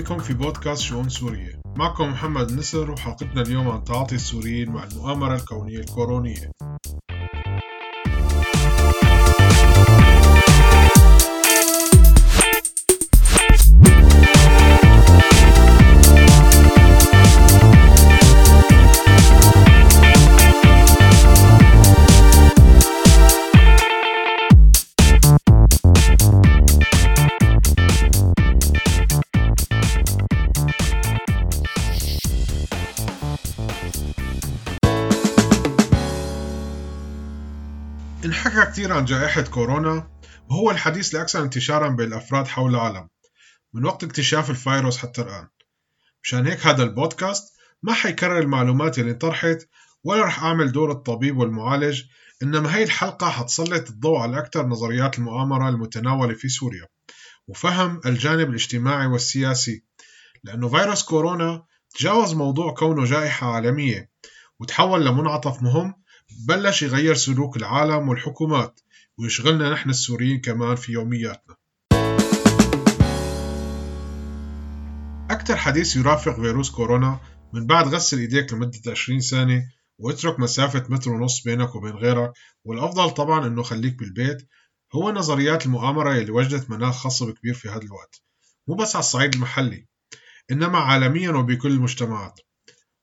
بكم في بودكاست شؤون سورية معكم محمد نسر وحلقتنا اليوم عن تعاطي السوريين مع المؤامرة الكونية الكورونية. كثير عن جائحة كورونا وهو الحديث الأكثر انتشارا بين الأفراد حول العالم من وقت اكتشاف الفيروس حتى الآن. مشان هيك هذا البودكاست ما حيكرر المعلومات اللي انطرحت ولا رح أعمل دور الطبيب والمعالج إنما هي الحلقة حتسلط الضوء على أكثر نظريات المؤامرة المتناولة في سوريا وفهم الجانب الاجتماعي والسياسي لأنه فيروس كورونا تجاوز موضوع كونه جائحة عالمية وتحول لمنعطف مهم بلش يغير سلوك العالم والحكومات ويشغلنا نحن السوريين كمان في يومياتنا. أكثر حديث يرافق فيروس كورونا من بعد غسل إيديك لمدة 20 سنة واترك مسافة متر ونص بينك وبين غيرك والأفضل طبعا أنه خليك بالبيت هو نظريات المؤامرة اللي وجدت مناخ خصب كبير في هذا الوقت. مو بس على الصعيد المحلي إنما عالميا وبكل المجتمعات.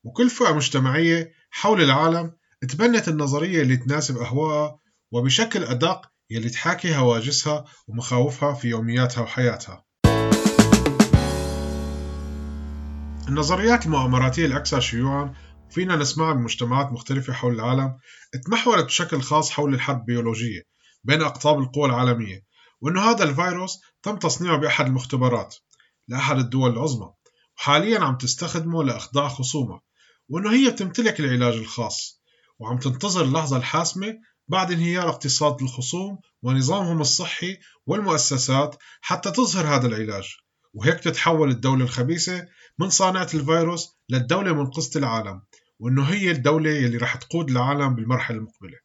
وكل فئة مجتمعية حول العالم تبنت النظرية اللي تناسب أهوائها وبشكل أدق يلي تحاكي هواجسها ومخاوفها في يومياتها وحياتها. النظريات المؤامراتية الأكثر شيوعا فينا نسمعها بمجتمعات مختلفة حول العالم تمحورت بشكل خاص حول الحرب البيولوجية بين أقطاب القوى العالمية وأنه هذا الفيروس تم تصنيعه بأحد المختبرات لأحد الدول العظمى وحاليا عم تستخدمه لإخضاع خصومة وأنه هي بتمتلك العلاج الخاص. وعم تنتظر اللحظة الحاسمة بعد انهيار اقتصاد الخصوم ونظامهم الصحي والمؤسسات حتى تظهر هذا العلاج. وهيك تتحول الدولة الخبيثة من صانعة الفيروس للدولة منقذة العالم وإنه هي الدولة يلي رح تقود العالم بالمرحلة المقبلة.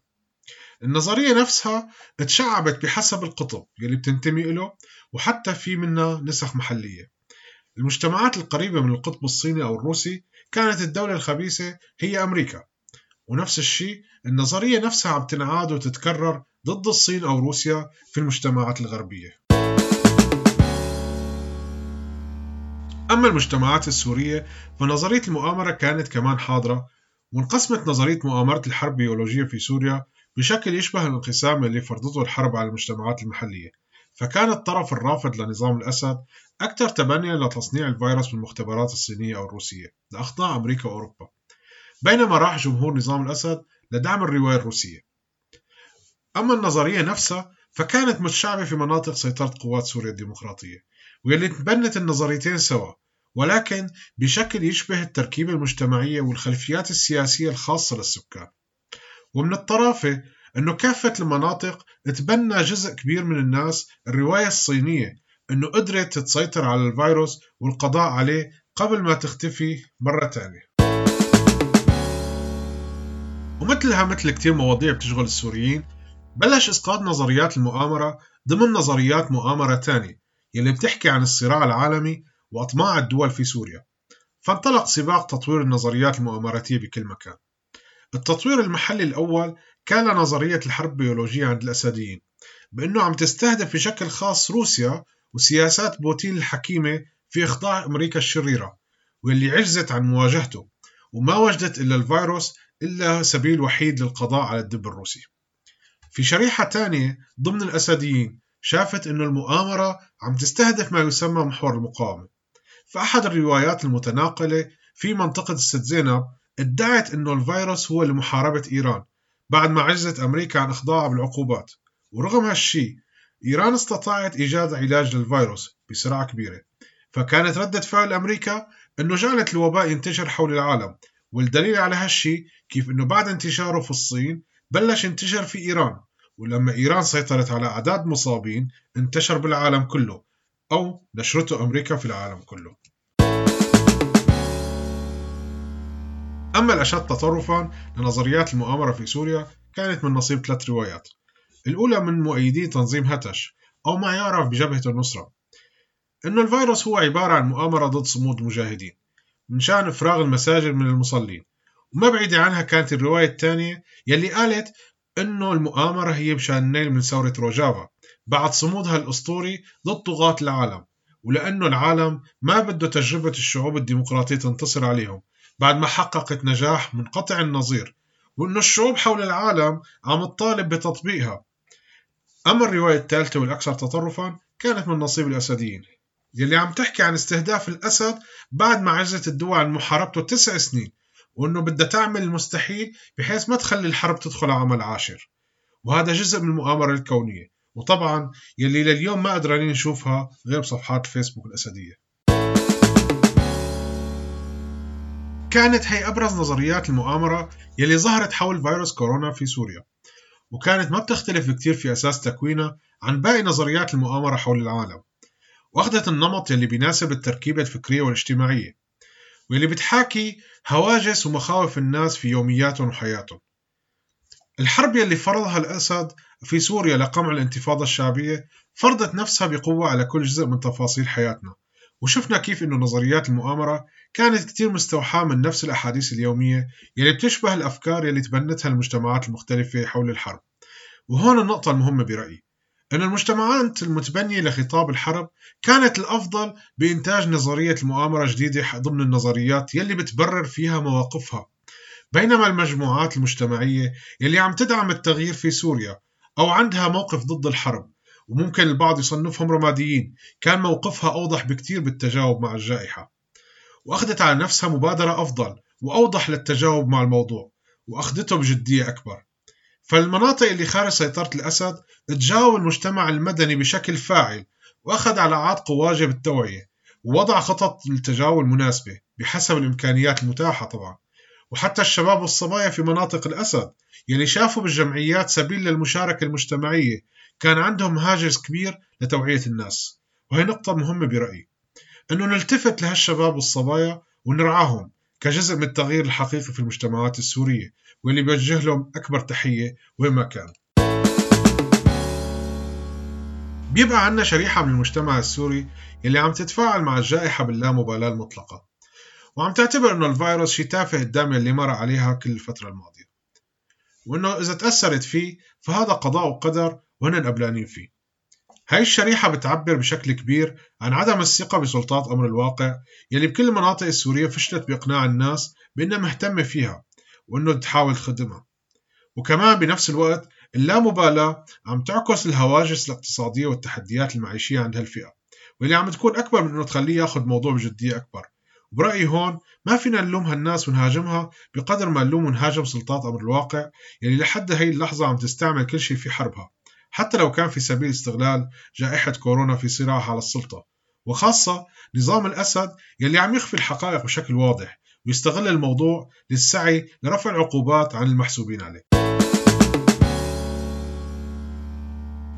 النظرية نفسها تشعبت بحسب القطب يلي بتنتمي له وحتى في منها نسخ محلية. المجتمعات القريبة من القطب الصيني أو الروسي كانت الدولة الخبيثة هي أمريكا. ونفس الشيء النظرية نفسها عم تنعاد وتتكرر ضد الصين أو روسيا في المجتمعات الغربية. أما المجتمعات السورية فنظرية المؤامرة كانت كمان حاضرة وانقسمت نظرية مؤامرة الحرب البيولوجية في سوريا بشكل يشبه الانقسام اللي فرضته الحرب على المجتمعات المحلية. فكان الطرف الرافض لنظام الأسد أكثر تبنيا لتصنيع الفيروس بالمختبرات الصينية أو الروسية لأخضاع أمريكا وأوروبا. بينما راح جمهور نظام الأسد لدعم الرواية الروسية. أما النظرية نفسها فكانت متشعبة في مناطق سيطرة قوات سوريا الديمقراطية واللي تبنت النظريتين سوا ولكن بشكل يشبه التركيبة المجتمعية والخلفيات السياسية الخاصة للسكان. ومن الطرافة أنه كافة المناطق تبنى جزء كبير من الناس الرواية الصينية أنه قدرت تسيطر على الفيروس والقضاء عليه قبل ما تختفي مرة تانية. ومثلها مثل كتير مواضيع بتشغل السوريين بلش إسقاط نظريات المؤامرة ضمن نظريات مؤامرة تانية يلي بتحكي عن الصراع العالمي وأطماع الدول في سوريا. فانطلق سباق تطوير النظريات المؤامراتية بكل مكان. التطوير المحلي الأول كان نظرية الحرب البيولوجية عند الأسديين بأنه عم تستهدف بشكل خاص روسيا وسياسات بوتين الحكيمة في إخضاع أمريكا الشريرة واللي عجزت عن مواجهته وما وجدت إلا الفيروس إلا سبيل وحيد للقضاء على الدب الروسي. في شريحة تانية ضمن الأسديين شافت أن المؤامرة عم تستهدف ما يسمى محور المقاومة. فأحد الروايات المتناقلة في منطقة الست زينب ادعت أنه الفيروس هو لمحاربة إيران بعد ما عجزت أمريكا عن إخضاعها بالعقوبات. ورغم هالشي إيران استطاعت إيجاد علاج للفيروس بسرعة كبيرة. فكانت ردة فعل أمريكا أنه جعلت الوباء ينتشر حول العالم والدليل على هالشي كيف إنه بعد انتشاره في الصين بلش ينتشر في إيران ولما إيران سيطرت على أعداد مصابين انتشر بالعالم كله أو نشرته أمريكا في العالم كله. أما الأشد تطرفا لنظريات المؤامرة في سوريا كانت من نصيب ثلاث روايات. الأولى من مؤيدي تنظيم هتش أو ما يعرف بجبهة النصرة إنه الفيروس هو عبارة عن مؤامرة ضد صمود المجاهدين من شأن إفراغ المساجد من المصلين. وما بعيدة عنها كانت الرواية الثانية يلي قالت إنه المؤامرة هي مشان النيل من ثورة روجافا. بعد صمودها الأسطوري ضد طغاة العالم. ولأنه العالم ما بده تجربة الشعوب الديمقراطية تنتصر عليهم. بعد ما حققت نجاح منقطع النظير. وإنه الشعوب حول العالم عم تطالب بتطبيقها. أما الرواية الثالثة والأكثر تطرفا كانت من نصيب الأسديين. يلي عم تحكي عن استهداف الأسد بعد ما عجزت الدول عن محاربته تسع سنين وإنه بدها تعمل المستحيل بحيث ما تخلي الحرب تدخل على عام العاشر وهذا جزء من المؤامرة الكونية. وطبعا يلي لليوم ما قدرانين نشوفها غير بصفحات الفيسبوك الأسدية. كانت هي أبرز نظريات المؤامرة يلي ظهرت حول فيروس كورونا في سوريا. وكانت ما بتختلف كتير في أساس تكوينها عن باقي نظريات المؤامرة حول العالم. وأخذت النمط يلي بيناسب التركيبة الفكرية والاجتماعية واللي بتحاكي هواجس ومخاوف الناس في يومياتهم وحياتهم. الحرب يلي فرضها الأسد في سوريا لقمع الانتفاضة الشعبية فرضت نفسها بقوة على كل جزء من تفاصيل حياتنا وشفنا كيف إنه نظريات المؤامرة كانت كتير مستوحاة من نفس الأحاديث اليومية يلي بتشبه الأفكار يلي تبنتها المجتمعات المختلفة حول الحرب. وهون النقطة المهمة برأيي. أن المجتمعات المتبنية لخطاب الحرب كانت الأفضل بإنتاج نظرية المؤامرة جديدة ضمن النظريات يلي بتبرر فيها مواقفها. بينما المجموعات المجتمعية يلي عم تدعم التغيير في سوريا أو عندها موقف ضد الحرب وممكن البعض يصنفهم رماديين كان موقفها أوضح بكتير بالتجاوب مع الجائحة. وأخذت على نفسها مبادرة أفضل وأوضح للتجاوب مع الموضوع وأخذته بجدية أكبر. فالمناطق اللي خارج سيطرة الأسد تجاوب المجتمع المدني بشكل فاعل وأخذ على عاتقه واجب التوعية ووضع خطط للتجاوب المناسبة بحسب الإمكانيات المتاحة طبعا. وحتى الشباب والصبايا في مناطق الأسد يلي شافوا بالجمعيات سبيل للمشاركة المجتمعية كان عندهم هاجس كبير لتوعية الناس. وهي نقطة مهمة برأيي أنه نلتفت لهالشباب والصبايا ونرعاهم كجزء من التغيير الحقيقي في المجتمعات السورية واللي بيوجه لهم أكبر تحية وين ما كان بيبقى عنا شريحة من المجتمع السوري اللي عم تتفاعل مع الجائحة باللامبالاة المطلقة. وعم تعتبر إنه الفيروس شي تافه قدام اللي مر عليها كل الفترة الماضية. وإنه إذا تأثرت فيه فهذا قضاء وقدر وهن قبلانين فيه. هاي الشريحة بتعبر بشكل كبير عن عدم الثقة بسلطات أمر الواقع يلي بكل المناطق السورية فشلت بإقناع الناس بأنها مهتمة فيها وأنه تحاول تخدمها. وكمان بنفس الوقت اللامبالاة عم تعكس الهواجس الاقتصادية والتحديات المعيشية عند هالفئة واللي عم تكون أكبر من أنه تخليه ياخذ موضوع بجدية أكبر. وبرأيي هون ما فينا نلوم هالناس ونهاجمها بقدر ما نلوم ونهاجم سلطات أمر الواقع يلي لحد هي اللحظة عم تستعمل كل شيء في حربها. حتى لو كان في سبيل استغلال جائحة كورونا في صراعها على السلطة. وخاصة نظام الأسد يلي عم يخفي الحقائق بشكل واضح ويستغل الموضوع للسعي لرفع العقوبات عن المحسوبين عليه.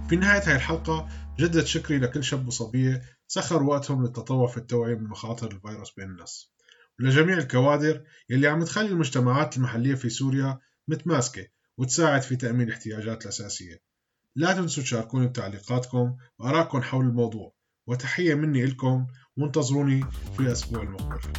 في نهاية هاي الحلقة جدد شكري لكل شاب وصبية سخر وقتهم للتطوع في التوعية من مخاطر الفيروس بين الناس. ولجميع الكوادر يلي عم تخلي المجتمعات المحلية في سوريا متماسكة وتساعد في تأمين الاحتياجات الأساسية. لا تنسوا تشاركوني بتعليقاتكم وآراءكم حول الموضوع وتحية مني لكم وانتظروني في الأسبوع المقبل.